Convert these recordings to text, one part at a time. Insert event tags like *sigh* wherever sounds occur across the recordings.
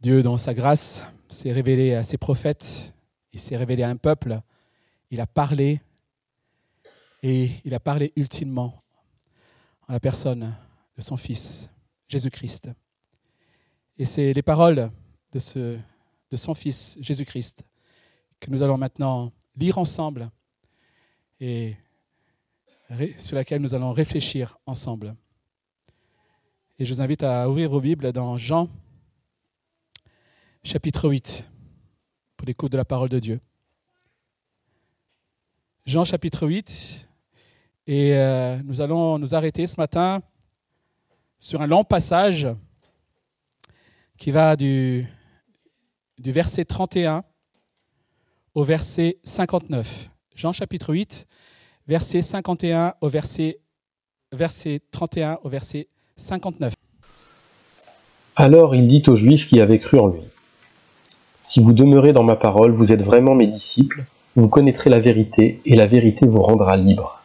Dieu, dans sa grâce, s'est révélé à ses prophètes, il s'est révélé à un peuple, il a parlé, et il a parlé ultimement en la personne de son Fils, Jésus-Christ. Et c'est les paroles de, ce, de son Fils, Jésus-Christ, que nous allons maintenant lire ensemble et sur laquelle nous allons réfléchir ensemble. Et je vous invite à ouvrir vos Bibles dans Jean chapitre 8 pour l'écoute de la parole de Dieu. Jean chapitre 8, et euh, nous allons nous arrêter ce matin sur un long passage qui va du, du verset 31 au verset 59. Jean chapitre 8, verset 51 au verset, verset 31 au verset 59. Alors il dit aux Juifs qui avaient cru en lui, Si vous demeurez dans ma parole, vous êtes vraiment mes disciples, vous connaîtrez la vérité, et la vérité vous rendra libre.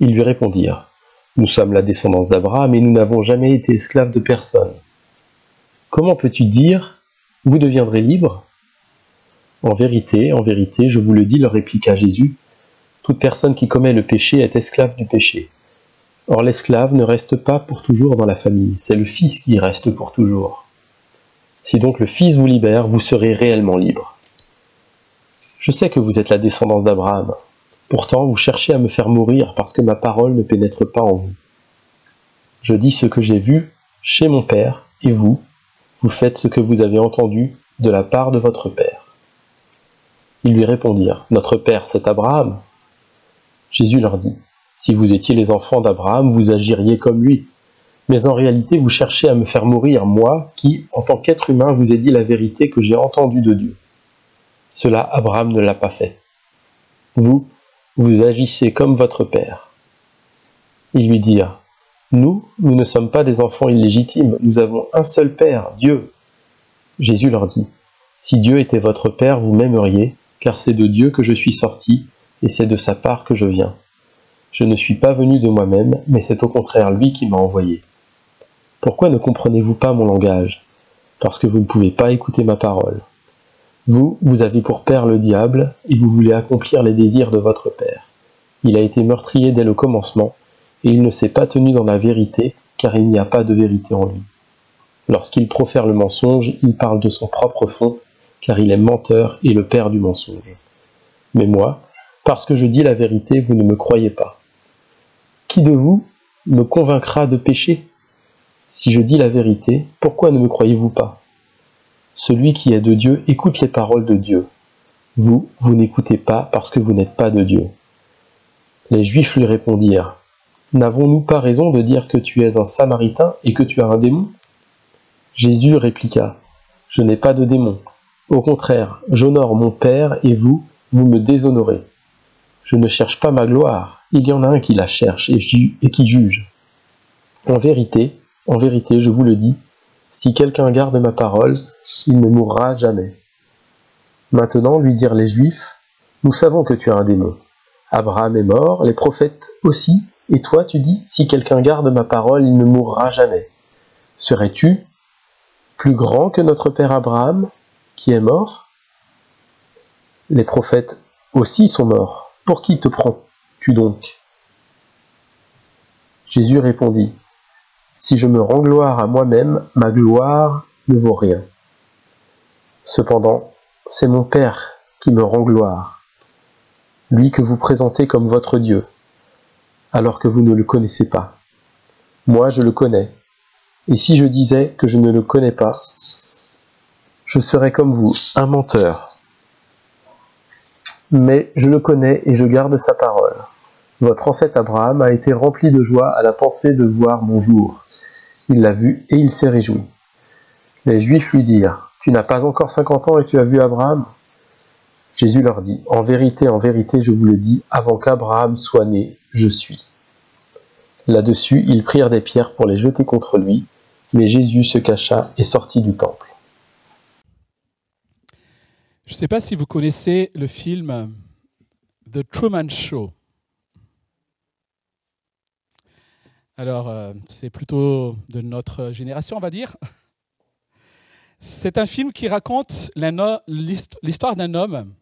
Ils lui répondirent, Nous sommes la descendance d'Abraham, et nous n'avons jamais été esclaves de personne. Comment peux-tu dire, Vous deviendrez libres? En vérité, en vérité, je vous le dis, leur répliqua Jésus, toute personne qui commet le péché est esclave du péché. Or l'esclave ne reste pas pour toujours dans la famille, c'est le Fils qui y reste pour toujours. Si donc le Fils vous libère, vous serez réellement libre. Je sais que vous êtes la descendance d'Abraham. Pourtant, vous cherchez à me faire mourir parce que ma parole ne pénètre pas en vous. Je dis ce que j'ai vu chez mon Père, et vous, vous faites ce que vous avez entendu de la part de votre Père. Ils lui répondirent, Notre Père, c'est Abraham. Jésus leur dit, Si vous étiez les enfants d'Abraham, vous agiriez comme lui. Mais en réalité, vous cherchez à me faire mourir, moi, qui, en tant qu'être humain, vous ai dit la vérité que j'ai entendue de Dieu. Cela, Abraham ne l'a pas fait. Vous, vous agissez comme votre père. Ils lui dirent, Nous, nous ne sommes pas des enfants illégitimes, nous avons un seul Père, Dieu. Jésus leur dit, Si Dieu était votre Père, vous m'aimeriez, car c'est de Dieu que je suis sorti, et c'est de sa part que je viens. Je ne suis pas venu de moi-même, mais c'est au contraire lui qui m'a envoyé. Pourquoi ne comprenez-vous pas mon langage? Parce que vous ne pouvez pas écouter ma parole. Vous, vous avez pour père le diable, et vous voulez accomplir les désirs de votre père. Il a été meurtrier dès le commencement, et il ne s'est pas tenu dans la vérité, car il n'y a pas de vérité en lui. Lorsqu'il profère le mensonge, il parle de son propre fond, car il est menteur et le père du mensonge. Mais moi, parce que je dis la vérité, vous ne me croyez pas. Qui de vous me convaincra de pécher? Si je dis la vérité, pourquoi ne me croyez-vous pas? Celui qui est de Dieu écoute les paroles de Dieu. Vous, vous n'écoutez pas parce que vous n'êtes pas de Dieu. Les Juifs lui répondirent, N'avons-nous pas raison de dire que tu es un Samaritain et que tu as un démon? Jésus répliqua, Je n'ai pas de démon. Au contraire, j'honore mon Père et vous, vous me déshonorez. Je ne cherche pas ma gloire, il y en a un qui la cherche et, qui juge. En vérité, en vérité, je vous le dis, si quelqu'un garde ma parole, il ne mourra jamais. Maintenant, lui dirent les Juifs, nous savons que tu as un démon. Abraham est mort, les prophètes aussi, et toi tu dis, si quelqu'un garde ma parole, il ne mourra jamais. Serais-tu plus grand que notre père Abraham, qui est mort? Les prophètes aussi sont morts. Pour qui te prends-tu donc? Jésus répondit, Si je me rends gloire à moi-même, ma gloire ne vaut rien. Cependant, c'est mon Père qui me rend gloire, lui que vous présentez comme votre Dieu, alors que vous ne le connaissez pas. Moi, je le connais, et si je disais que je ne le connais pas, je serais comme vous, un menteur mais je le connais et je garde sa parole. Votre ancêtre Abraham a été rempli de joie à la pensée de voir mon jour. Il l'a vu et il s'est réjoui. Les Juifs lui dirent, Tu n'as pas encore cinquante ans et tu as vu Abraham? Jésus leur dit, En vérité, en vérité, je vous le dis, avant qu'Abraham soit né, je suis. Là-dessus, ils prirent des pierres pour les jeter contre lui, mais Jésus se cacha et sortit du temple. Je ne sais pas si vous connaissez le film The Truman Show. Alors, euh, c'est plutôt de notre génération, on va dire. C'est un film qui raconte l'histoire d'un homme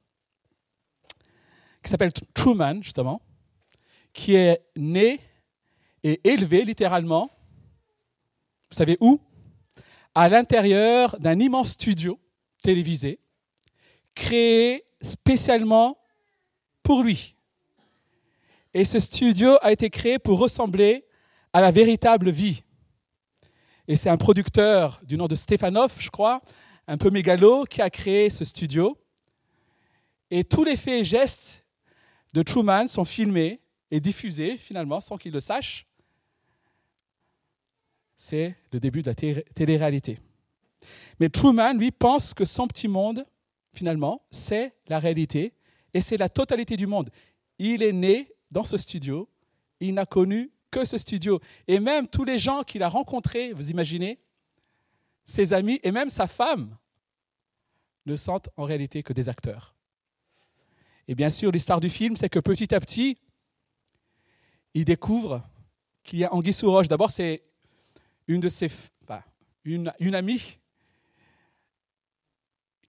qui s'appelle Truman, justement, qui est né et élevé littéralement, vous savez où? À l'intérieur d'un immense studio télévisé, créé spécialement pour lui. Et ce studio a été créé pour ressembler à la véritable vie. Et c'est un producteur du nom de Stefanov, je crois, un peu mégalo, qui a créé ce studio. Et tous les faits et gestes de Truman sont filmés et diffusés, finalement, sans qu'il le sache. C'est le début de la télé-réalité. Mais Truman, lui, pense que son petit monde, finalement, c'est la réalité et c'est la totalité du monde. Il est né dans ce studio, il n'a connu que ce studio. Et même tous les gens qu'il a rencontrés, vous imaginez, ses amis et même sa femme, ne sont en réalité que des acteurs. Et bien sûr, l'histoire du film, c'est que petit à petit, il découvre qu'il y a Anguille sous roche. D'abord, c'est une de ses, une, une amie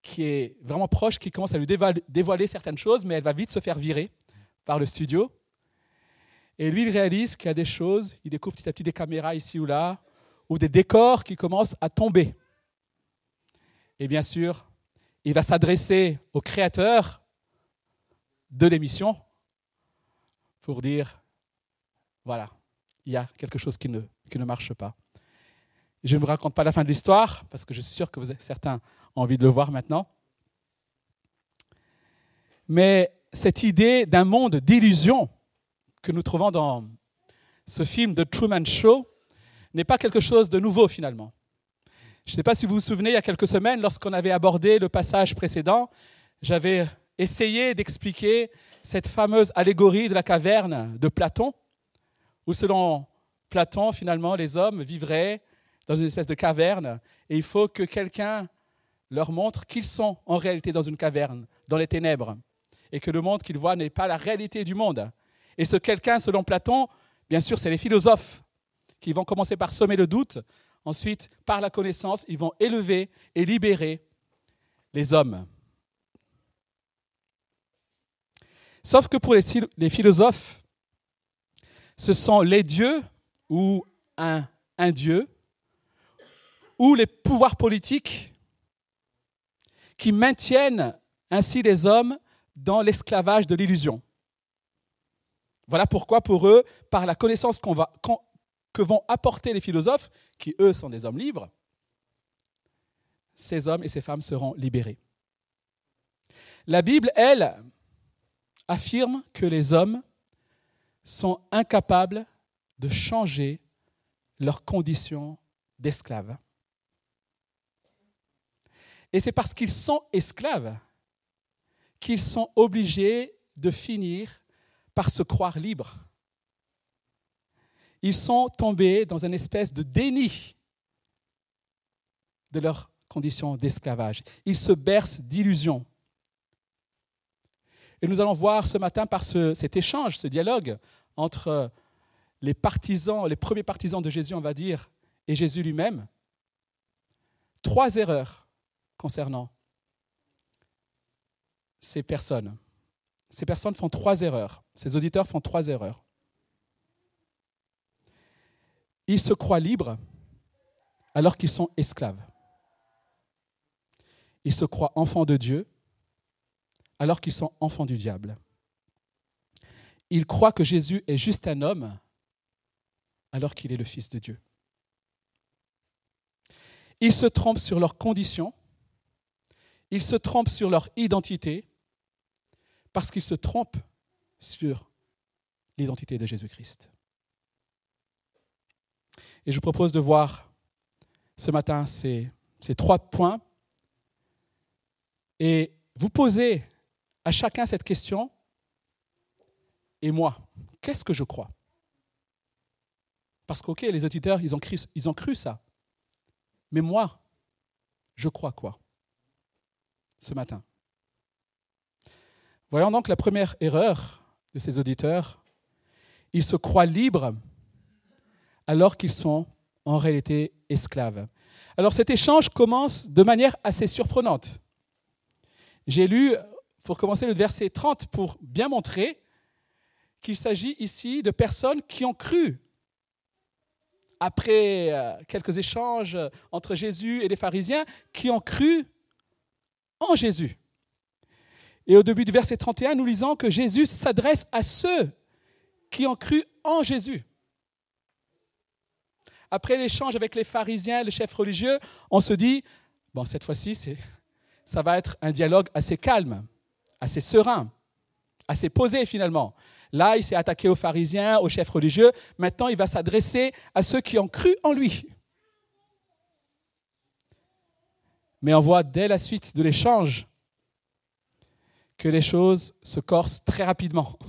qui est vraiment proche, qui commence à lui dévoiler certaines choses, mais elle va vite se faire virer par le studio. Et lui, il réalise qu'il y a des choses, il découvre petit à petit des caméras ici ou là, ou des décors qui commencent à tomber. Et bien sûr, il va s'adresser au créateur de l'émission pour dire, voilà, il y a quelque chose qui ne, qui ne marche pas. Je ne vous raconte pas la fin de l'histoire, parce que je suis sûr que vous certains ont envie de le voir maintenant. Mais cette idée d'un monde d'illusion que nous trouvons dans ce film de Truman Show n'est pas quelque chose de nouveau finalement. Je ne sais pas si vous vous souvenez, il y a quelques semaines, lorsqu'on avait abordé le passage précédent, j'avais essayé d'expliquer cette fameuse allégorie de la caverne de Platon, où selon Platon, finalement, les hommes vivraient dans une espèce de caverne, et il faut que quelqu'un leur montre qu'ils sont en réalité dans une caverne, dans les ténèbres, et que le monde qu'ils voient n'est pas la réalité du monde. Et ce quelqu'un, selon Platon, bien sûr, c'est les philosophes qui vont commencer par semer le doute, ensuite, par la connaissance, ils vont élever et libérer les hommes. Sauf que pour les, philosophes, ce sont les dieux ou un, un dieu ou les pouvoirs politiques qui maintiennent ainsi les hommes dans l'esclavage de l'illusion. Voilà pourquoi pour eux, par la connaissance que vont apporter les philosophes, qui eux sont des hommes libres, ces hommes et ces femmes seront libérés. La Bible, elle, affirme que les hommes sont incapables de changer leur condition d'esclaves. Et c'est parce qu'ils sont esclaves qu'ils sont obligés de finir par se croire libres. Ils sont tombés dans une espèce de déni de leur condition d'esclavage. Ils se bercent d'illusions. Et nous allons voir ce matin par cet échange, ce dialogue entre les partisans, les premiers partisans de Jésus, on va dire, et Jésus lui-même, trois erreurs concernant ces personnes. Ces personnes font trois erreurs. Ces auditeurs font trois erreurs. Ils se croient libres alors qu'ils sont esclaves. Ils se croient enfants de Dieu alors qu'ils sont enfants du diable. Ils croient que Jésus est juste un homme alors qu'il est le Fils de Dieu. Ils se trompent sur leurs conditions, ils se trompent sur leur identité, parce qu'ils se trompent sur l'identité de Jésus-Christ. Et je vous propose de voir ce matin ces, trois points et vous poser à chacun cette question. Et moi, qu'est-ce que je crois? Parce qu'ok, les auditeurs, ils ont cru ça. Mais moi, je crois quoi? Ce matin Voyons donc la première erreur de ces auditeurs. Ils se croient libres alors qu'ils sont en réalité esclaves. Alors cet échange commence de manière assez surprenante. J'ai lu, pour commencer, le verset 30 pour bien montrer qu'il s'agit ici de personnes qui ont cru. Après euh, quelques échanges entre Jésus et les pharisiens, qui ont cru en Jésus. Et au début du verset 31, nous lisons que Jésus s'adresse à ceux qui ont cru en Jésus. Après l'échange avec les pharisiens, le chef religieux, on se dit, bon, cette fois-ci, ça va être un dialogue assez calme, assez serein, assez posé finalement. Là, il s'est attaqué aux pharisiens, aux chefs religieux. Maintenant, il va s'adresser à ceux qui ont cru en lui. Mais on voit dès la suite de l'échange que les choses se corsent très rapidement,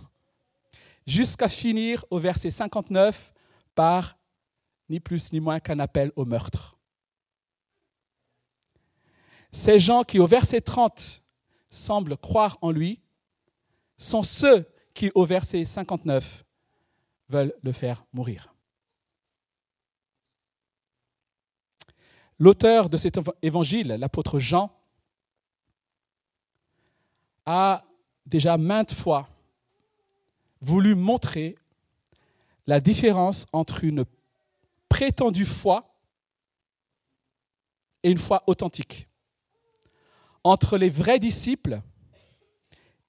jusqu'à finir au verset 59 par ni plus ni moins qu'un appel au meurtre. Ces gens qui, au verset 30, semblent croire en lui, sont ceux qui, au verset 59, veulent le faire mourir. L'auteur de cet évangile, l'apôtre Jean, a déjà maintes fois voulu montrer la différence entre une prétendue foi et une foi authentique, entre les vrais disciples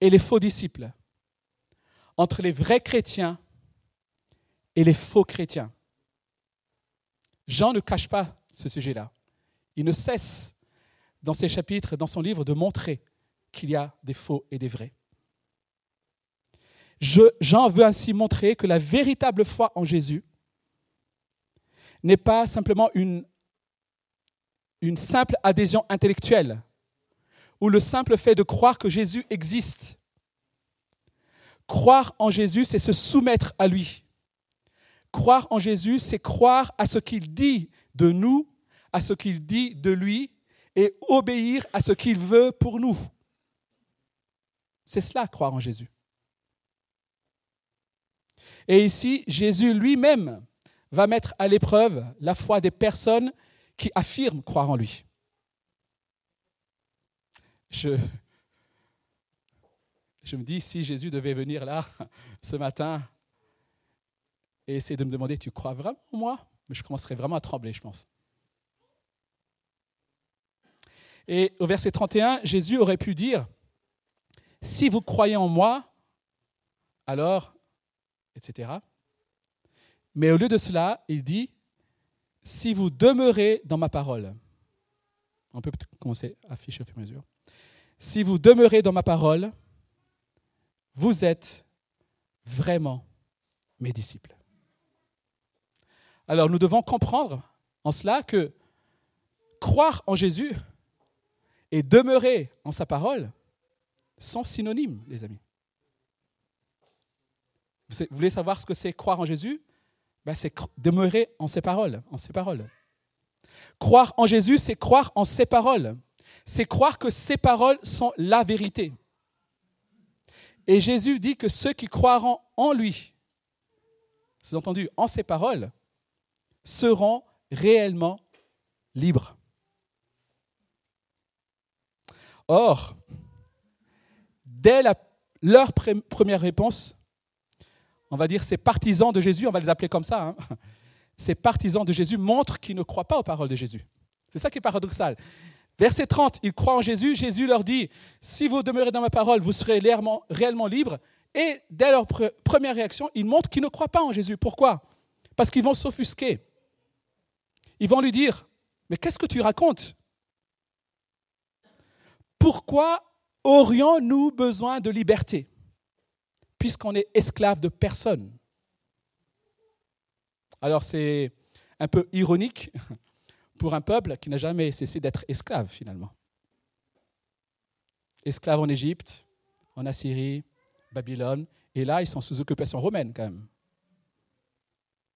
et les faux disciples, entre les vrais chrétiens et les faux chrétiens. Jean ne cache pas ce sujet-là. Il ne cesse dans ses chapitres, dans son livre, de montrer qu'il y a des faux et des vrais. Jean veut ainsi montrer que la véritable foi en Jésus n'est pas simplement une, une simple adhésion intellectuelle ou le simple fait de croire que Jésus existe. Croire en Jésus, c'est se soumettre à lui. Croire en Jésus, c'est croire à ce qu'il dit de nous, à ce qu'il dit de lui, et obéir à ce qu'il veut pour nous. C'est cela, croire en Jésus. Et ici, Jésus lui-même va mettre à l'épreuve la foi des personnes qui affirment croire en lui. Je, je me dis, si Jésus devait venir là *laughs* ce matin et essayer de me demander, tu crois vraiment en moi? Je commencerais vraiment à trembler, je pense. Et au verset 31, Jésus aurait pu dire, si vous croyez en moi, alors, etc. Mais au lieu de cela, il dit, si vous demeurez dans ma parole, on peut commencer à afficher au fur et à mesure, si vous demeurez dans ma parole, vous êtes vraiment mes disciples. Alors nous devons comprendre en cela que croire en Jésus et demeurer en sa parole, sont synonymes, les amis. Vous voulez savoir ce que c'est croire en Jésus? Ben, C'est demeurer en ses paroles, en ses paroles. Croire en Jésus, c'est croire en ses paroles. C'est croire que ses paroles sont la vérité. Et Jésus dit que ceux qui croiront en lui, vous avez entendu, en ses paroles, seront réellement libres. Or, dès leur première réponse, on va dire ces partisans de Jésus, on va les appeler comme ça, hein, *laughs* ces partisans de Jésus montrent qu'ils ne croient pas aux paroles de Jésus. C'est ça qui est paradoxal. Verset 30, ils croient en Jésus, Jésus leur dit, si vous demeurez dans ma parole, vous serez réellement, réellement libres. Et dès leur première réaction, ils montrent qu'ils ne croient pas en Jésus. Pourquoi? Parce qu'ils vont s'offusquer. Ils vont lui dire, mais qu'est-ce que tu racontes? Pourquoi aurions-nous besoin de liberté puisqu'on est esclave de personne? Alors c'est un peu ironique *laughs* pour un peuple qui n'a jamais cessé d'être esclave finalement. Esclave en Égypte, en Assyrie, Babylone, et là ils sont sous occupation romaine quand même.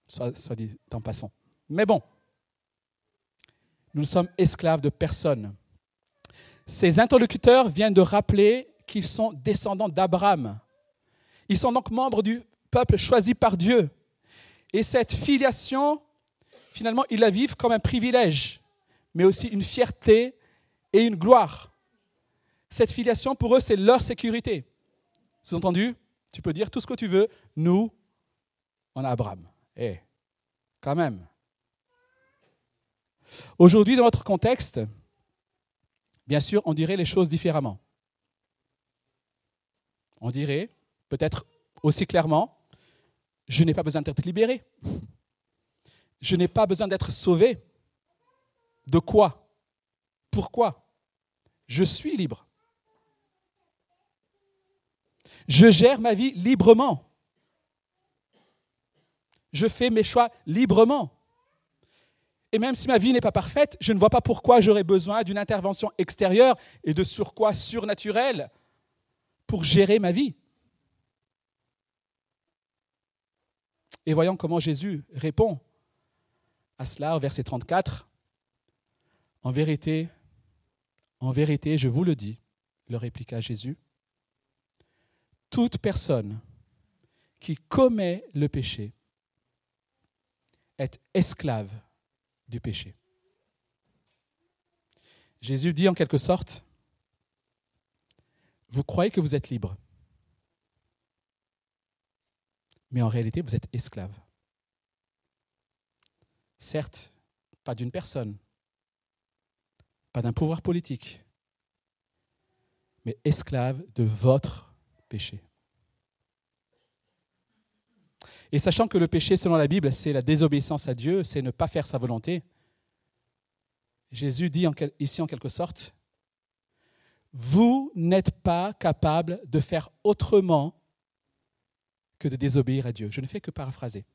Soit, soit dit en passant. Mais bon, nous sommes esclaves de personne. Ces interlocuteurs viennent de rappeler qu'ils sont descendants d'Abraham. Ils sont donc membres du peuple choisi par Dieu. Et cette filiation, finalement, ils la vivent comme un privilège. mais aussi une fierté et une gloire. Cette filiation, pour eux, c'est leur sécurité. Sous-entendu, tu peux dire tout ce que tu veux, nous, on a Abraham. Eh, quand même. Aujourd'hui, dans notre contexte, bien sûr, on dirait les choses différemment. On dirait, peut-être aussi clairement, je n'ai pas besoin d'être libéré. Je n'ai pas besoin d'être sauvé. De quoi? Pourquoi? Je suis libre. Je gère ma vie librement. Je fais mes choix librement. Et même si ma vie n'est pas parfaite, je ne vois pas pourquoi j'aurais besoin d'une intervention extérieure et de surcroît surnaturel pour gérer ma vie. Et voyons comment Jésus répond à cela au verset 34. En vérité, en vérité, je vous le dis, le répliqua Jésus, toute personne qui commet le péché est esclave du péché. Jésus dit en quelque sorte, vous croyez que vous êtes libre, mais en réalité vous êtes esclave. Certes, pas d'une personne, pas d'un pouvoir politique, mais esclave de votre péché. Et sachant que le péché, selon la Bible, c'est la désobéissance à Dieu, c'est ne pas faire sa volonté, Jésus dit ici en quelque sorte, vous n'êtes pas capable de faire autrement que de désobéir à Dieu. Je ne fais que paraphraser.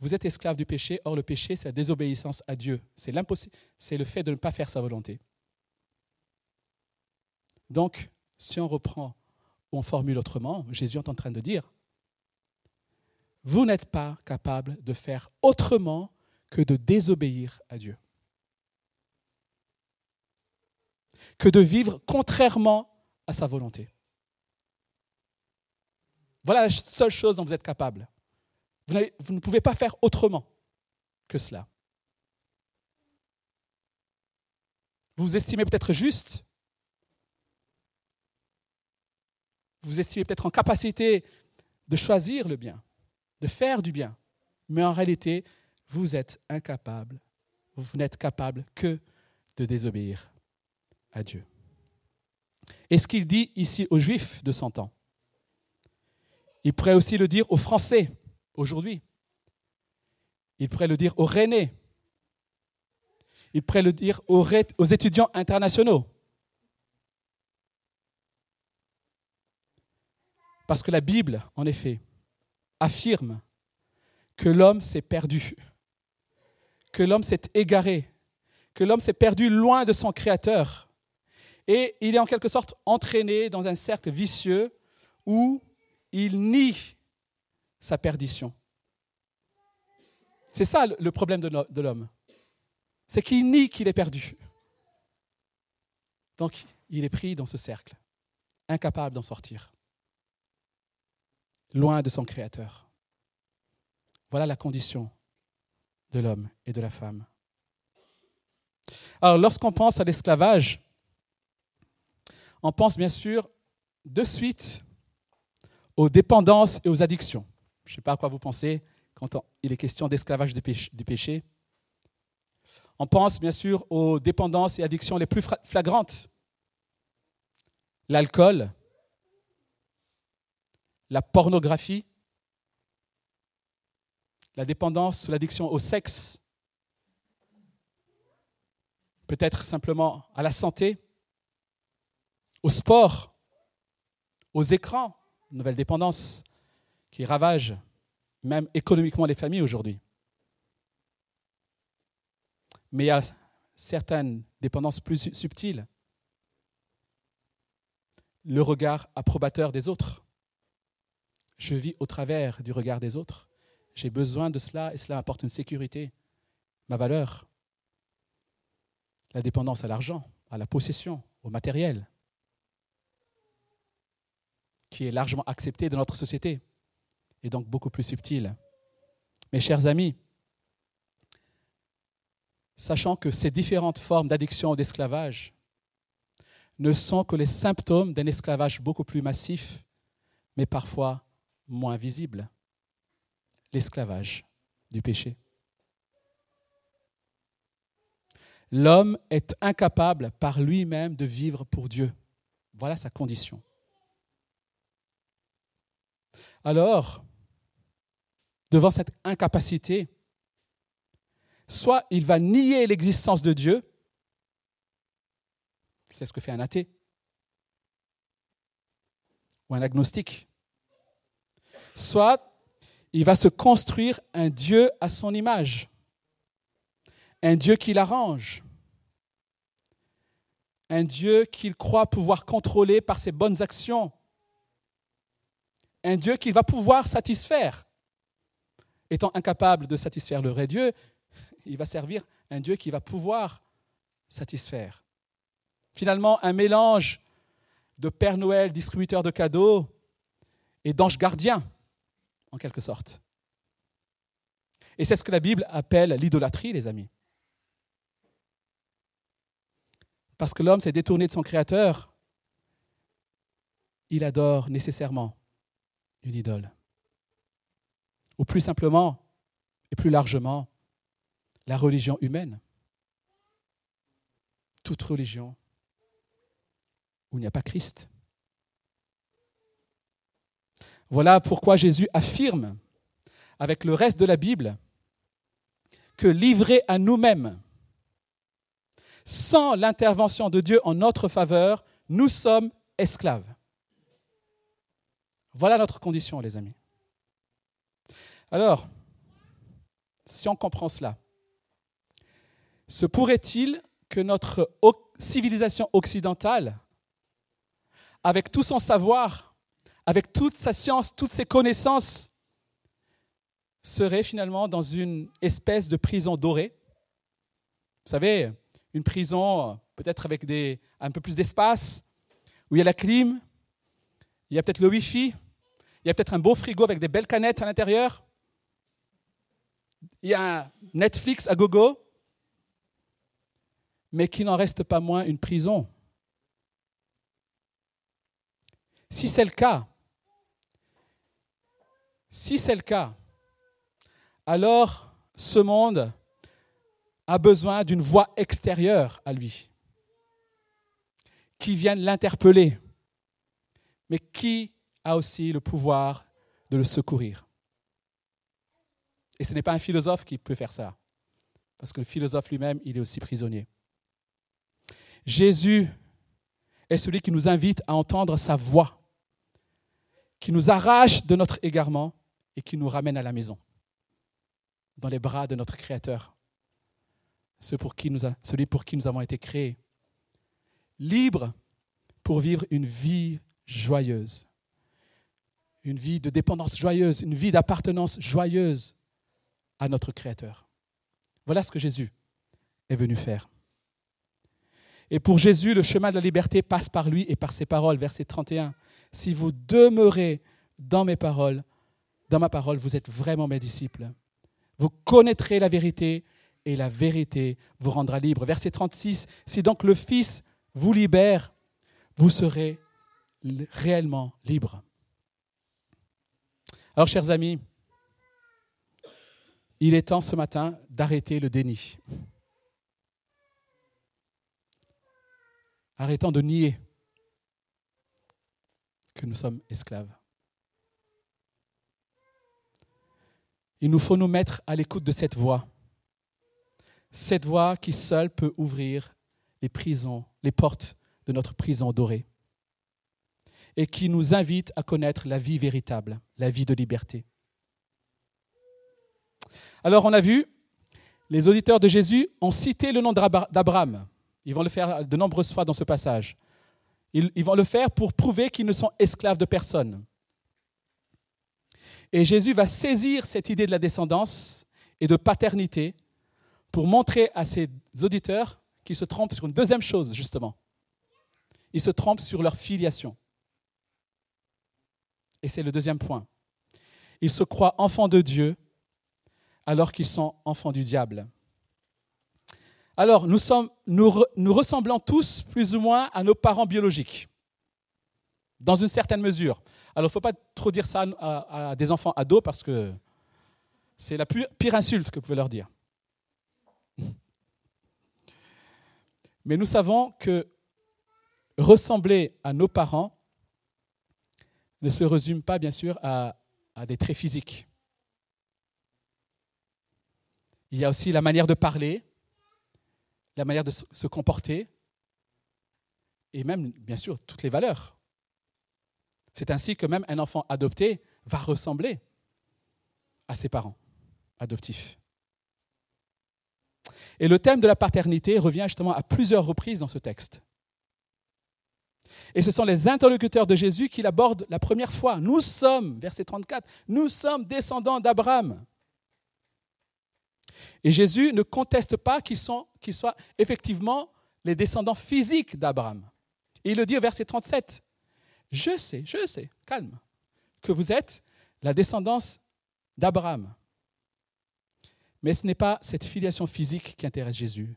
Vous êtes esclave du péché, or le péché, c'est la désobéissance à Dieu. C'est c'est le fait de ne pas faire sa volonté. Donc, si on reprend ou on formule autrement, Jésus est en train de dire, vous n'êtes pas capable de faire autrement que de désobéir à Dieu. Que de vivre contrairement à sa volonté. Voilà la seule chose dont vous êtes capable. Vous, ne pouvez pas faire autrement que cela. Vous vous estimez peut-être juste. Vous vous estimez peut-être en capacité de choisir le bien de faire du bien. Mais en réalité, vous êtes incapable, vous n'êtes capable que de désobéir à Dieu. Et ce qu'il dit ici aux Juifs de son temps, il pourrait aussi le dire aux Français aujourd'hui. Il pourrait le dire aux Rennais. Il pourrait le dire aux étudiants internationaux. Parce que la Bible, en effet, affirme que l'homme s'est perdu, que l'homme s'est égaré, que l'homme s'est perdu loin de son Créateur. Et il est en quelque sorte entraîné dans un cercle vicieux où il nie sa perdition. C'est ça le problème de l'homme. C'est qu'il nie qu'il est perdu. Donc il est pris dans ce cercle, incapable d'en sortir loin de son Créateur. Voilà la condition de l'homme et de la femme. Alors, lorsqu'on pense à l'esclavage, on pense bien sûr de suite aux dépendances et aux addictions. Je ne sais pas à quoi vous pensez quand il est question d'esclavage du péché. On pense bien sûr aux dépendances et addictions les plus flagrantes. L'alcool, la pornographie, la dépendance, l'addiction au sexe, peut-être simplement à la santé, au sport, aux écrans, nouvelle dépendance qui ravage même économiquement les familles aujourd'hui. Mais il y a certaines dépendances plus subtiles. Le regard approbateur des autres. Je vis au travers du regard des autres. J'ai besoin de cela et cela apporte une sécurité, ma valeur. La dépendance à l'argent, à la possession, au matériel, qui est largement accepté dans notre société et donc beaucoup plus subtil. Mes chers amis, sachant que ces différentes formes d'addiction ou d'esclavage ne sont que les symptômes d'un esclavage beaucoup plus massif, mais parfois moins visible, l'esclavage du péché. L'homme est incapable par lui-même de vivre pour Dieu. Voilà sa condition. Alors, devant cette incapacité, soit il va nier l'existence de Dieu, c'est ce que fait un athée, ou un agnostique, soit il va se construire un Dieu à son image, un Dieu qui l'arrange, un Dieu qu'il croit pouvoir contrôler par ses bonnes actions, un Dieu qu'il va pouvoir satisfaire. Étant incapable de satisfaire le vrai Dieu, il va servir un Dieu qui va pouvoir satisfaire. Finalement, un mélange de Père Noël, distributeur de cadeaux, et d'ange gardien, en quelque sorte. Et c'est ce que la Bible appelle l'idolâtrie, les amis. Parce que l'homme s'est détourné de son Créateur, il adore nécessairement une idole. Ou plus simplement et plus largement, la religion humaine. Toute religion où il n'y a pas Christ. Voilà pourquoi Jésus affirme, avec le reste de la Bible, que livrés à nous-mêmes, sans l'intervention de Dieu en notre faveur, nous sommes esclaves. Voilà notre condition, les amis. Alors, si on comprend cela, se pourrait-il que notre civilisation occidentale, avec tout son savoir, avec toute sa science, toutes ses connaissances, serait finalement dans une espèce de prison dorée Vous savez, une prison peut-être avec un peu plus d'espace, où il y a la clim, il y a peut-être le Wi-Fi, il y a peut-être un beau frigo avec des belles canettes à l'intérieur, il y a un Netflix à gogo, mais qui n'en reste pas moins une prison. Si c'est le cas, si c'est le cas, alors ce monde a besoin d'une voix extérieure à lui, qui vienne l'interpeller, mais qui a aussi le pouvoir de le secourir. Et ce n'est pas un philosophe qui peut faire ça, parce que le philosophe lui-même, il est aussi prisonnier. Jésus est celui qui nous invite à entendre sa voix, qui nous arrache de notre égarement et qui nous ramène à la maison, dans les bras de notre Créateur, celui pour qui nous, avons été créés, libres pour vivre une vie joyeuse, une vie de dépendance joyeuse, une vie d'appartenance joyeuse à notre Créateur. Voilà ce que Jésus est venu faire. Et pour Jésus, le chemin de la liberté passe par lui et par ses paroles. Verset 31. Si vous demeurez dans mes paroles, dans ma parole, vous êtes vraiment mes disciples. Vous connaîtrez la vérité et la vérité vous rendra libre. Verset 36. Si donc le Fils vous libère, vous serez réellement libre. Alors, chers amis, il est temps ce matin d'arrêter le déni. Arrêtons de nier que nous sommes esclaves. Il nous faut nous mettre à l'écoute de cette voix. Cette voix qui seule peut ouvrir les prisons, les portes de notre prison dorée. Et qui nous invite à connaître la vie véritable, la vie de liberté. Alors on a vu, les auditeurs de Jésus ont cité le nom d'Abraham. Ils vont le faire de nombreuses fois dans ce passage. Ils, vont le faire pour prouver qu'ils ne sont esclaves de personne. Et Jésus va saisir cette idée de la descendance et de paternité pour montrer à ses auditeurs qu'ils se trompent sur une deuxième chose, justement. Ils se trompent sur leur filiation. Et c'est le deuxième point. Ils se croient enfants de Dieu alors qu'ils sont enfants du diable. Alors, nous, ressemblons tous plus ou moins à nos parents biologiques, dans une certaine mesure. Alors, il ne faut pas trop dire ça à, des enfants ados parce que c'est la pire, insulte que vous pouvez leur dire. Mais nous savons que ressembler à nos parents ne se résume pas, bien sûr, à, des traits physiques. Il y a aussi la manière de parler, la manière de se comporter, et même, bien sûr, toutes les valeurs. C'est ainsi que même un enfant adopté va ressembler à ses parents adoptifs. Et le thème de la paternité revient justement à plusieurs reprises dans ce texte. Et ce sont les interlocuteurs de Jésus qui l'abordent la première fois. Nous sommes, verset 34, nous sommes descendants d'Abraham. Et Jésus ne conteste pas qu'ils soient effectivement les descendants physiques d'Abraham. Il le dit au verset 37. Je sais, je sais, calme, que vous êtes la descendance d'Abraham. Mais ce n'est pas cette filiation physique qui intéresse Jésus.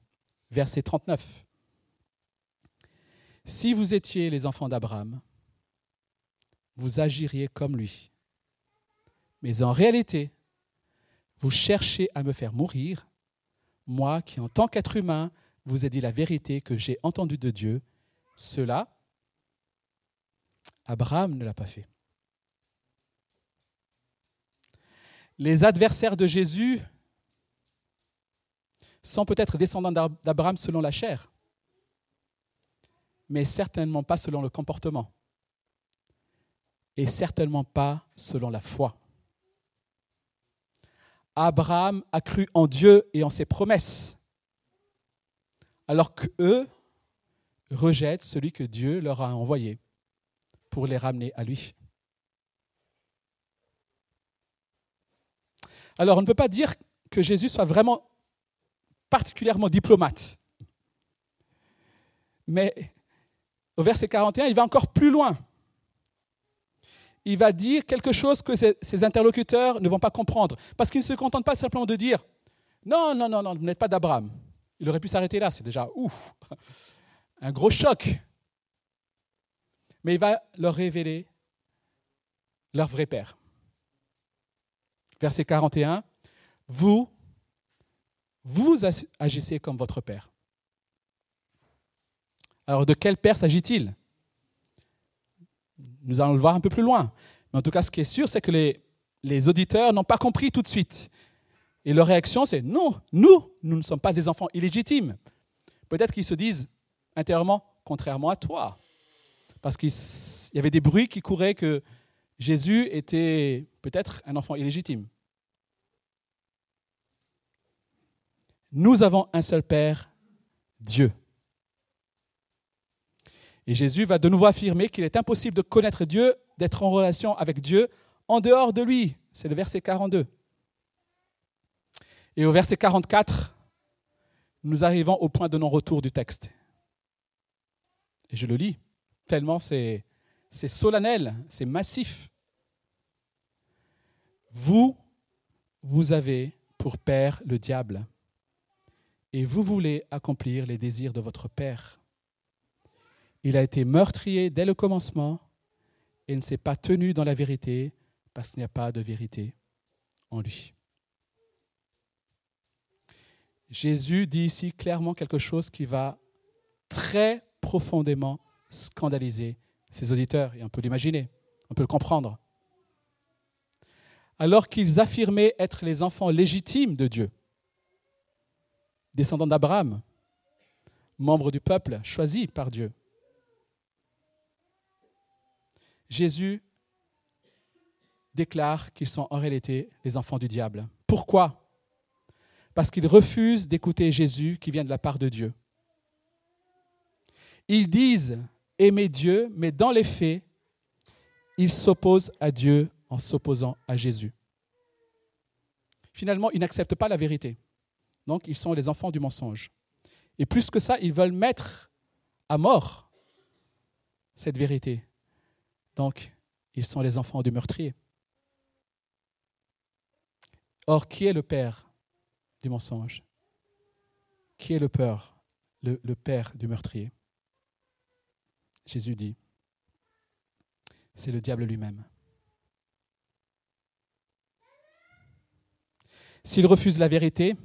Verset 39. Si vous étiez les enfants d'Abraham, vous agiriez comme lui. Mais en réalité, vous cherchez à me faire mourir, moi qui, en tant qu'être humain, vous ai dit la vérité que j'ai entendue de Dieu. Cela, Abraham ne l'a pas fait. Les adversaires de Jésus sont peut-être descendants d'Ab- d'Abraham selon la chair, mais certainement pas selon le comportement, et certainement pas selon la foi. Abraham a cru en Dieu et en ses promesses, alors qu'eux rejettent celui que Dieu leur a envoyé pour les ramener à lui. Alors on ne peut pas dire que Jésus soit vraiment particulièrement diplomate. Mais au verset 41, il va encore plus loin. Il va dire quelque chose que ses, interlocuteurs ne vont pas comprendre. Parce qu'il ne se contente pas simplement de dire Non, non, non, non, vous n'êtes pas d'Abraham. Il aurait pu s'arrêter là, c'est déjà ouf, *laughs* un gros choc. Mais il va leur révéler leur vrai père. Verset 41, vous, vous agissez comme votre père. Alors de quel père s'agit-il? Nous allons le voir un peu plus loin. Mais en tout cas, ce qui est sûr, c'est que les, les auditeurs n'ont pas compris tout de suite. Et leur réaction, c'est non, nous, nous ne sommes pas des enfants illégitimes. Peut-être qu'ils se disent intérieurement, contrairement à toi. Parce qu'il y avait des bruits qui couraient que Jésus était peut-être un enfant illégitime. Nous avons un seul Père, Dieu. Et Jésus va de nouveau affirmer qu'il est impossible de connaître Dieu, d'être en relation avec Dieu en dehors de lui. C'est le verset 42. Et au verset 44, nous arrivons au point de non-retour du texte. Et je le lis, tellement c'est, solennel, c'est massif. Vous, vous avez pour père le diable, et vous voulez accomplir les désirs de votre père. Il a été meurtrier dès le commencement et ne s'est pas tenu dans la vérité parce qu'il n'y a pas de vérité en lui. Jésus dit ici clairement quelque chose qui va très profondément scandaliser ses auditeurs, et on peut l'imaginer, on peut le comprendre. Alors qu'ils affirmaient être les enfants légitimes de Dieu, descendants d'Abraham, membres du peuple choisi par Dieu, Jésus déclare qu'ils sont en réalité les enfants du diable. Pourquoi? Parce qu'ils refusent d'écouter Jésus qui vient de la part de Dieu. Ils disent aimer Dieu, mais dans les faits, ils s'opposent à Dieu en s'opposant à Jésus. Finalement, ils n'acceptent pas la vérité. Donc, ils sont les enfants du mensonge. Et plus que ça, ils veulent mettre à mort cette vérité. Donc, ils sont les enfants du meurtrier. Or, qui est le père du mensonge? Qui est le père, le, le père du meurtrier? Jésus dit, c'est le diable lui-même. S'il refuse la vérité,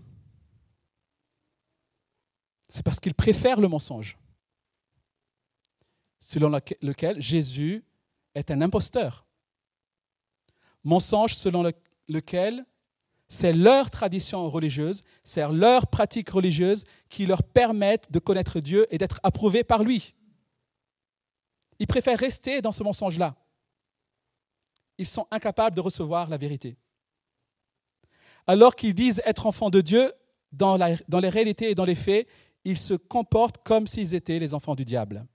c'est parce qu'il préfère le mensonge, selon lequel Jésus est un imposteur. Mensonge selon lequel c'est leur tradition religieuse, c'est leur pratique religieuse qui leur permettent de connaître Dieu et d'être approuvés par lui. Ils préfèrent rester dans ce mensonge-là. Ils sont incapables de recevoir la vérité. Alors qu'ils disent être enfants de Dieu, dans, les réalités et dans les faits, ils se comportent comme s'ils étaient les enfants du diable.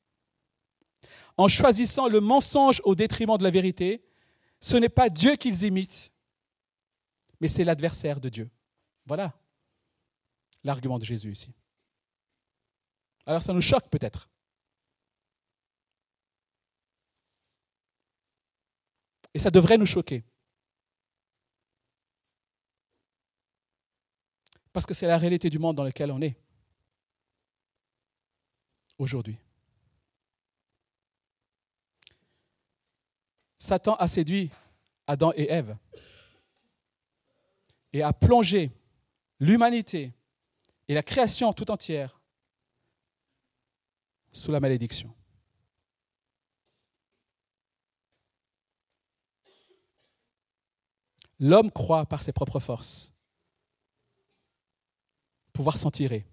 En choisissant le mensonge au détriment de la vérité, ce n'est pas Dieu qu'ils imitent, mais c'est l'adversaire de Dieu. Voilà l'argument de Jésus ici. Alors ça nous choque peut-être. Et ça devrait nous choquer. Parce que c'est la réalité du monde dans lequel on est aujourd'hui. Satan a séduit Adam et Ève et a plongé l'humanité et la création tout entière sous la malédiction. L'homme croit par ses propres forces pouvoir s'en tirer.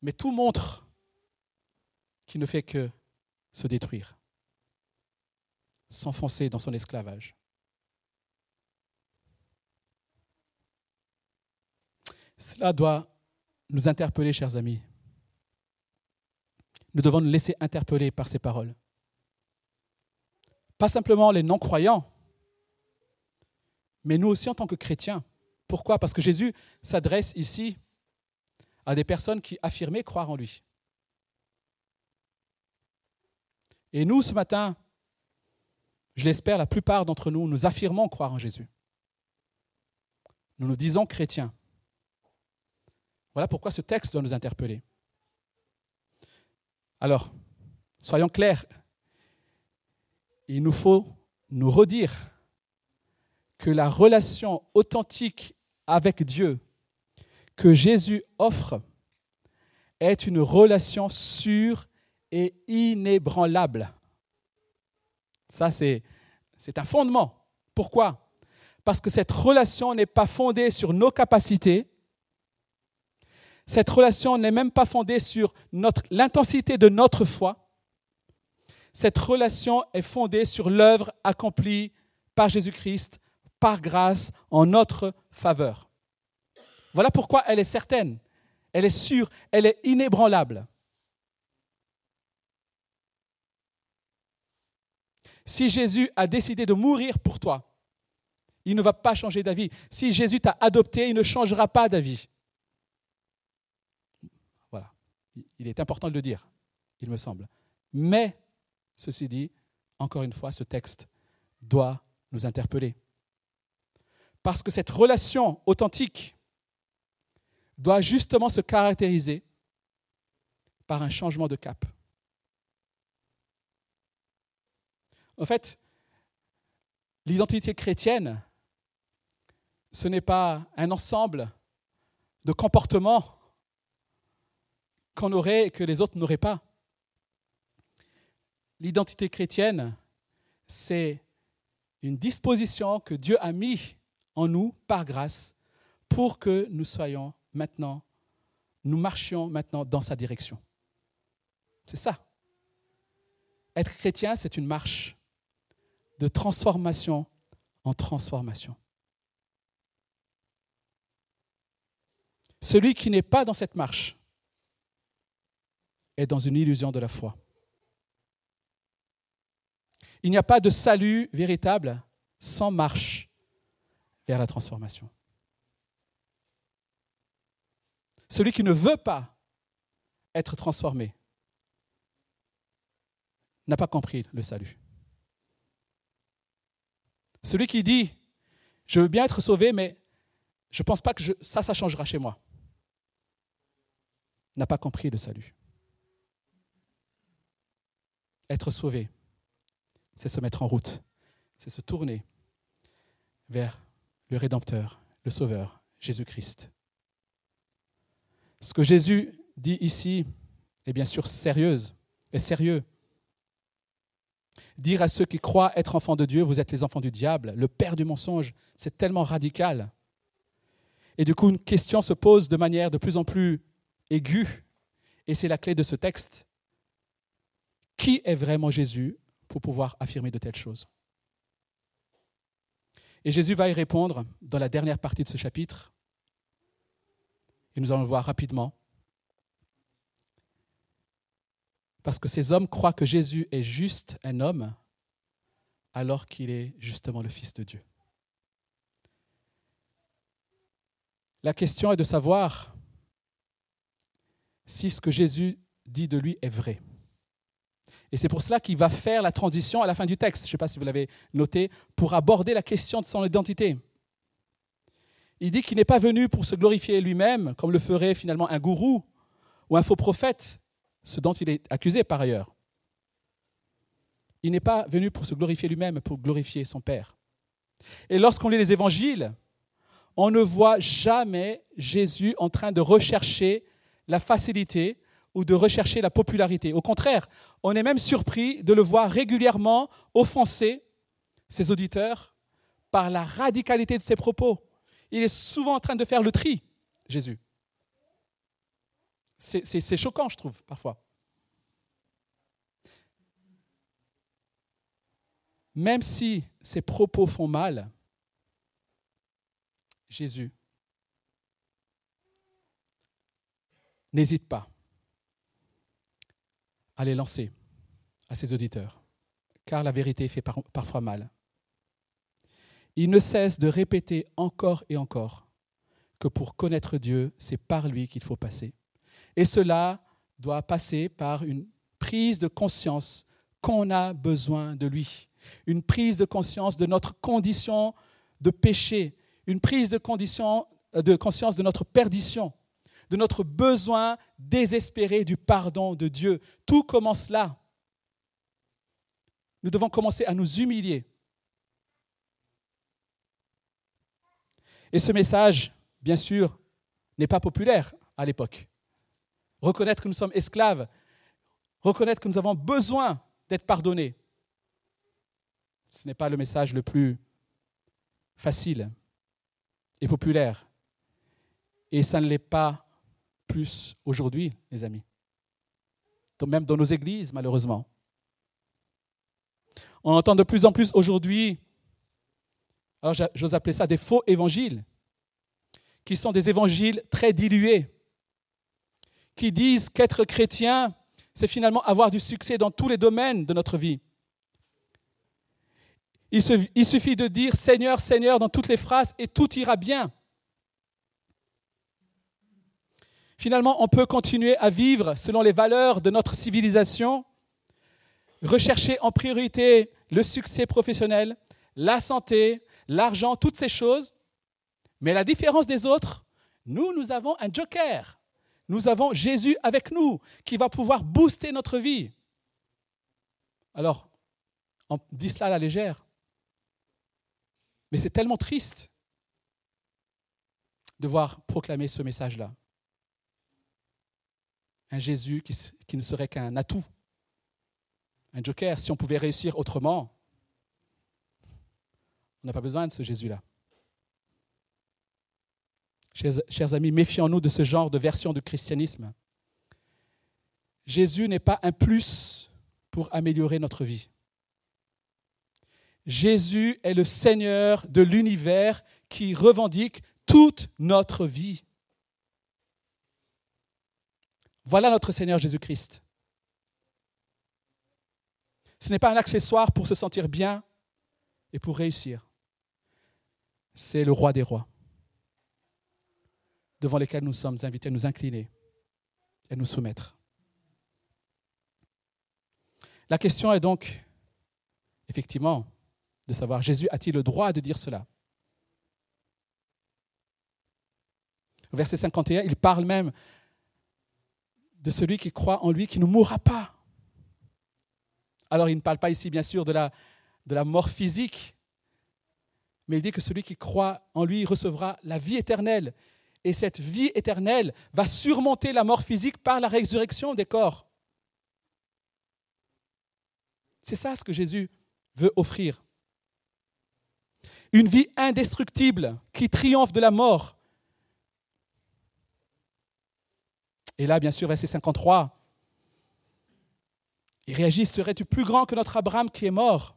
Mais tout montre qu'il ne fait que se détruire, s'enfoncer dans son esclavage. Cela doit nous interpeller, chers amis. Nous devons nous laisser interpeller par ces paroles. Pas simplement les non-croyants, mais nous aussi en tant que chrétiens. Pourquoi? Parce que Jésus s'adresse ici à des personnes qui affirmaient croire en lui. Et nous, ce matin, je l'espère, la plupart d'entre nous, nous affirmons croire en Jésus. Nous nous disons chrétiens. Voilà pourquoi ce texte doit nous interpeller. Alors, soyons clairs, il nous faut nous redire que la relation authentique avec Dieu que Jésus offre est une relation sûre et inébranlable. Ça, c'est, un fondement. Pourquoi? Parce que cette relation n'est pas fondée sur nos capacités. Cette relation n'est même pas fondée sur l'intensité de notre foi. Cette relation est fondée sur l'œuvre accomplie par Jésus-Christ par grâce en notre faveur. Voilà pourquoi elle est certaine, elle est sûre, elle est inébranlable. Si Jésus a décidé de mourir pour toi, il ne va pas changer d'avis. Si Jésus t'a adopté, il ne changera pas d'avis. Voilà. Il est important de le dire, il me semble. Mais, ceci dit, encore une fois, ce texte doit nous interpeller. Parce que cette relation authentique doit justement se caractériser par un changement de cap. En fait, l'identité chrétienne, ce n'est pas un ensemble de comportements qu'on aurait et que les autres n'auraient pas. L'identité chrétienne, c'est une disposition que Dieu a mise en nous par grâce pour que nous soyons maintenant, nous marchions maintenant dans sa direction. C'est ça. Être chrétien, c'est une marche de transformation en transformation. Celui qui n'est pas dans cette marche est dans une illusion de la foi. Il n'y a pas de salut véritable sans marche vers la transformation. Celui qui ne veut pas être transformé n'a pas compris le salut. Celui qui dit, je veux bien être sauvé, mais je ne pense pas que ça, ça changera chez moi. n'a pas compris le salut. Être sauvé, c'est se mettre en route, c'est se tourner vers le Rédempteur, le Sauveur, Jésus-Christ. Ce que Jésus dit ici est bien sûr sérieuse, est sérieux. Dire à ceux qui croient être enfants de Dieu, vous êtes les enfants du diable, le père du mensonge, c'est tellement radical. Et du coup, une question se pose de manière de plus en plus aiguë, et c'est la clé de ce texte. Qui est vraiment Jésus pour pouvoir affirmer de telles choses? Et Jésus va y répondre dans la dernière partie de ce chapitre, et nous allons le voir rapidement. Parce que ces hommes croient que Jésus est juste un homme, alors qu'il est justement le Fils de Dieu. La question est de savoir si ce que Jésus dit de lui est vrai. Et c'est pour cela qu'il va faire la transition à la fin du texte, je ne sais pas si vous l'avez noté, pour aborder la question de son identité. Il dit qu'il n'est pas venu pour se glorifier lui-même, comme le ferait finalement un gourou ou un faux prophète, ce dont il est accusé par ailleurs. Il n'est pas venu pour se glorifier lui-même, pour glorifier son Père. Et lorsqu'on lit les évangiles, on ne voit jamais Jésus en train de rechercher la facilité ou de rechercher la popularité. Au contraire, on est même surpris de le voir régulièrement offenser ses auditeurs par la radicalité de ses propos. Il est souvent en train de faire le tri, Jésus. C'est choquant, je trouve, parfois. Même si ses propos font mal, Jésus n'hésite pas à les lancer à ses auditeurs, car la vérité fait parfois mal. Il ne cesse de répéter encore et encore que pour connaître Dieu, c'est par lui qu'il faut passer. Et cela doit passer par une prise de conscience qu'on a besoin de lui, une prise de conscience de notre condition de péché, une prise de, euh, de conscience de notre perdition, de notre besoin désespéré du pardon de Dieu. Tout commence là. Nous devons commencer à nous humilier. Et ce message, bien sûr, n'est pas populaire à l'époque. Reconnaître que nous sommes esclaves, reconnaître que nous avons besoin d'être pardonnés, ce n'est pas le message le plus facile et populaire. Et ça ne l'est pas plus aujourd'hui, les amis. Même dans nos églises, malheureusement. On entend de plus en plus aujourd'hui, alors j'ose appeler ça des faux évangiles, qui sont des évangiles très dilués, qui disent qu'être chrétien, c'est finalement avoir du succès dans tous les domaines de notre vie. Il, suffit de dire Seigneur, Seigneur dans toutes les phrases et tout ira bien. Finalement, on peut continuer à vivre selon les valeurs de notre civilisation, rechercher en priorité le succès professionnel, la santé, l'argent, toutes ces choses. Mais la différence des autres, nous, nous avons un joker. Nous avons Jésus avec nous qui va pouvoir booster notre vie. Alors, on dit cela à la légère. Mais c'est tellement triste de voir proclamer ce message-là. Un Jésus qui, ne serait qu'un atout, un joker. Si on pouvait réussir autrement, on n'a pas besoin de ce Jésus-là. Chers, chers, amis, méfions-nous de ce genre de version du christianisme. Jésus n'est pas un plus pour améliorer notre vie. Jésus est le Seigneur de l'univers qui revendique toute notre vie. Voilà notre Seigneur Jésus-Christ. Ce n'est pas un accessoire pour se sentir bien et pour réussir. C'est le roi des rois devant lesquels nous sommes invités à nous incliner et à nous soumettre. La question est donc, effectivement, de savoir Jésus a-t-il le droit de dire cela? Au verset 51, il parle même de celui qui croit en lui qui ne mourra pas. Alors il ne parle pas ici bien sûr de la, mort physique, mais il dit que celui qui croit en lui recevra la vie éternelle. Et cette vie éternelle va surmonter la mort physique par la résurrection des corps. C'est ça ce que Jésus veut offrir. Une vie indestructible qui triomphe de la mort. Et là, bien sûr, verset 53, il réagit, serais-tu plus grand que notre Abraham qui est mort?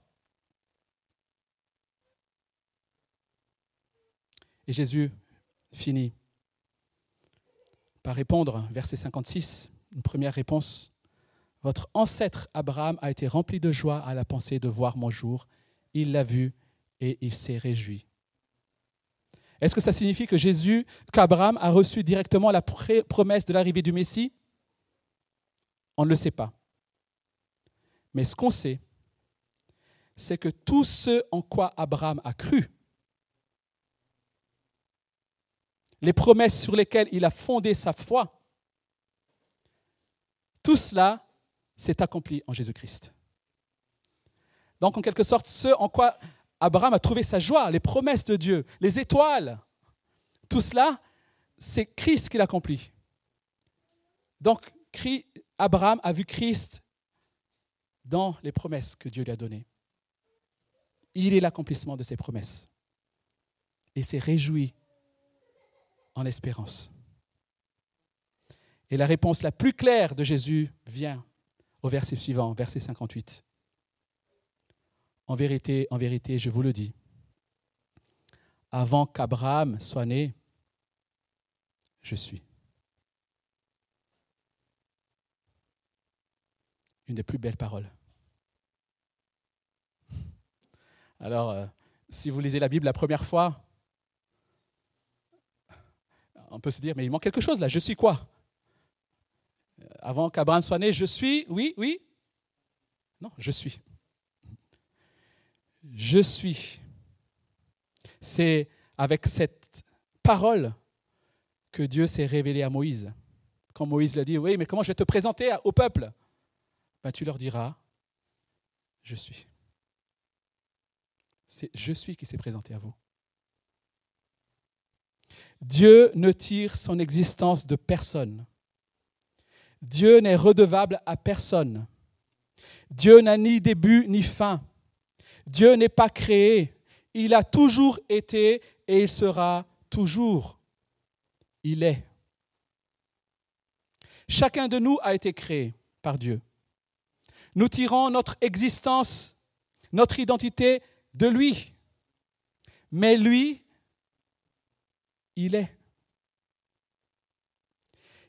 Et Jésus finit par répondre, verset 56, une première réponse. Votre ancêtre Abraham a été rempli de joie à la pensée de voir mon jour. Il l'a vu et il s'est réjoui. Est-ce que ça signifie que Jésus, qu'Abraham a reçu directement la promesse de l'arrivée du Messie? On ne le sait pas. Mais ce qu'on sait, c'est que tout ce en quoi Abraham a cru, les promesses sur lesquelles il a fondé sa foi, tout cela s'est accompli en Jésus-Christ. Donc, en quelque sorte, ce en quoi Abraham a trouvé sa joie, les promesses de Dieu, les étoiles, tout cela, c'est Christ qui l'accomplit. Donc, Abraham a vu Christ dans les promesses que Dieu lui a données. Il est l'accomplissement de ses promesses. Et s'est réjoui en espérance. Et la réponse la plus claire de Jésus vient au verset suivant, verset 58. En vérité, en vérité, je vous le dis, avant qu'Abraham soit né, je suis. Une des plus belles paroles. Alors, euh, si vous lisez la Bible la première fois, on peut se dire, mais il manque quelque chose là, je suis quoi? Avant qu'Abraham soit né, je suis, oui, oui? Non, je suis. Je suis. C'est avec cette parole que Dieu s'est révélé à Moïse. Quand Moïse l'a dit, oui, mais comment je vais te présenter au peuple? Ben, Tu leur diras, je suis. C'est je suis qui s'est présenté à vous. Dieu ne tire son existence de personne. Dieu n'est redevable à personne. Dieu n'a ni début ni fin. Dieu n'est pas créé. Il a toujours été et il sera toujours. Il est. Chacun de nous a été créé par Dieu. Nous tirons notre existence, notre identité de lui. Mais lui il est.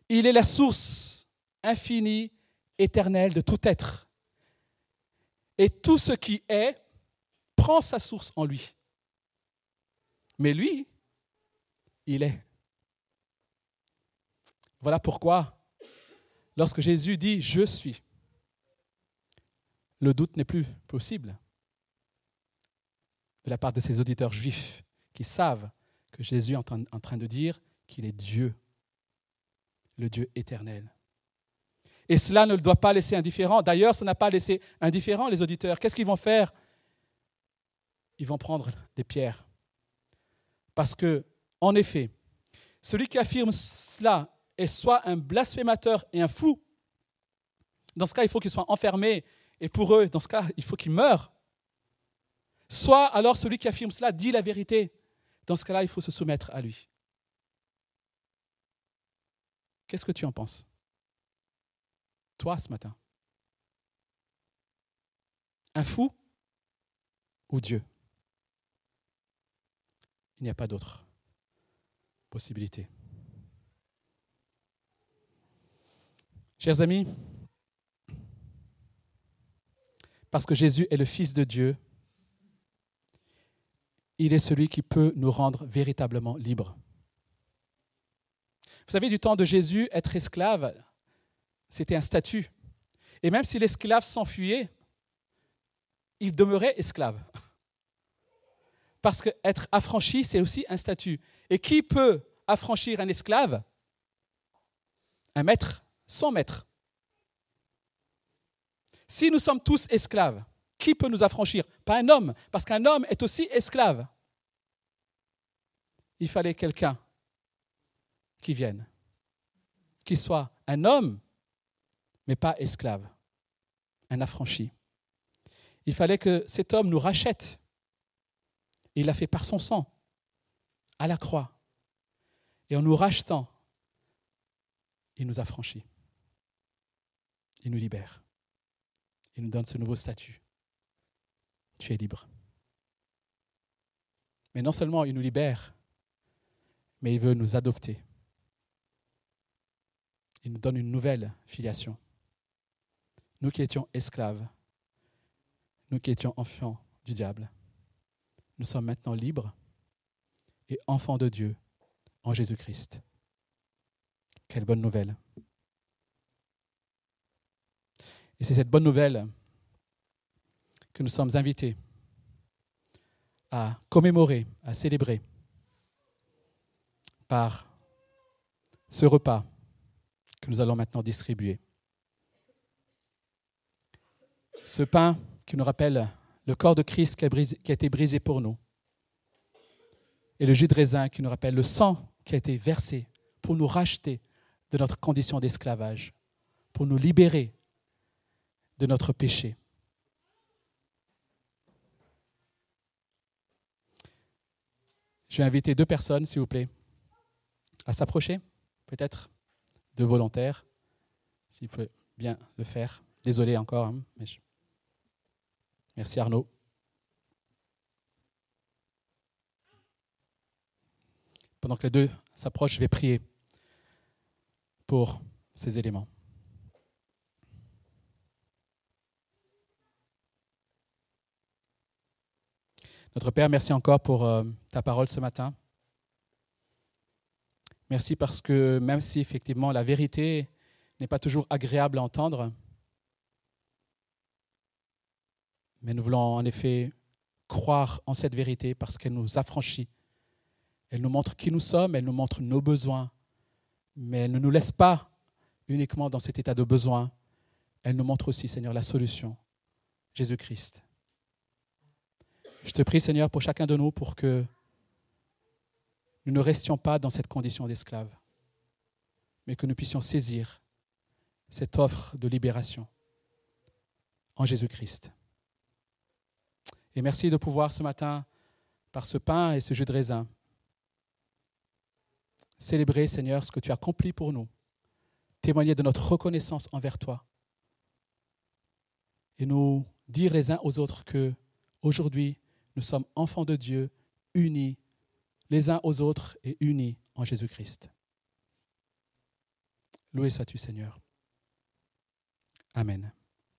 Il est la source infinie, éternelle de tout être. Et tout ce qui est prend sa source en lui. Mais lui, il est. Voilà pourquoi, lorsque Jésus dit ⁇ Je suis ⁇ le doute n'est plus possible de la part de ses auditeurs juifs qui savent que Jésus est en train de dire qu'il est Dieu, le Dieu éternel. Et cela ne le doit pas laisser indifférent. D'ailleurs, ça n'a pas laissé indifférent les auditeurs. Qu'est-ce qu'ils vont faire Ils vont prendre des pierres. Parce que, en effet, celui qui affirme cela est soit un blasphémateur et un fou. Dans ce cas, il faut qu'il soit enfermé. Et pour eux, dans ce cas, il faut qu'il meure. Soit alors celui qui affirme cela dit la vérité. Dans ce cas-là, il faut se soumettre à lui. Qu'est-ce que tu en penses? Toi, ce matin Un fou ou Dieu? Il n'y a pas d'autre possibilité. Chers amis, parce que Jésus est le Fils de Dieu, il est celui qui peut nous rendre véritablement libres. Vous savez, du temps de Jésus, être esclave, c'était un statut. Et même si l'esclave s'enfuyait, il demeurait esclave. Parce qu'être affranchi, c'est aussi un statut. Et qui peut affranchir un esclave? Un maître, son maître. Si nous sommes tous esclaves, qui peut nous affranchir? Pas un homme, parce qu'un homme est aussi esclave. Il fallait quelqu'un qui vienne, qui soit un homme, mais pas esclave, un affranchi. Il fallait que cet homme nous rachète. Il l'a fait par son sang, à la croix. Et en nous rachetant, il nous affranchit. Il nous libère. Il nous donne ce nouveau statut. Tu es libre. Mais non seulement il nous libère, mais il veut nous adopter. Il nous donne une nouvelle filiation. Nous qui étions esclaves, nous qui étions enfants du diable, nous sommes maintenant libres et enfants de Dieu en Jésus-Christ. Quelle bonne nouvelle. Et c'est cette bonne nouvelle que nous sommes invités à commémorer, à célébrer par ce repas que nous allons maintenant distribuer. Ce pain qui nous rappelle le corps de Christ qui a, été brisé pour nous, et le jus de raisin qui nous rappelle le sang qui a été versé pour nous racheter de notre condition d'esclavage, pour nous libérer de notre péché. Je vais inviter deux personnes, s'il vous plaît, à s'approcher, peut-être, deux volontaires, s'il faut bien le faire. Désolé encore, hein, mais merci Arnaud. Pendant que les deux s'approchent, je vais prier pour ces éléments. Notre Père, merci encore pour euh, ta parole ce matin. Merci parce que même si effectivement la vérité n'est pas toujours agréable à entendre, mais nous voulons en effet croire en cette vérité parce qu'elle nous affranchit. Elle nous montre qui nous sommes, elle nous montre nos besoins, mais elle ne nous laisse pas uniquement dans cet état de besoin. Elle nous montre aussi, Seigneur, la solution, Jésus-Christ. Je te prie, Seigneur, pour chacun de nous, pour que nous ne restions pas dans cette condition d'esclave, mais que nous puissions saisir cette offre de libération en Jésus-Christ. Et merci de pouvoir ce matin, par ce pain et ce jus de raisin, célébrer, Seigneur, ce que tu as accompli pour nous, témoigner de notre reconnaissance envers toi et nous dire les uns aux autres que aujourd'hui nous sommes enfants de Dieu, unis les uns aux autres et unis en Jésus-Christ. Loué sois-tu, Seigneur. Amen.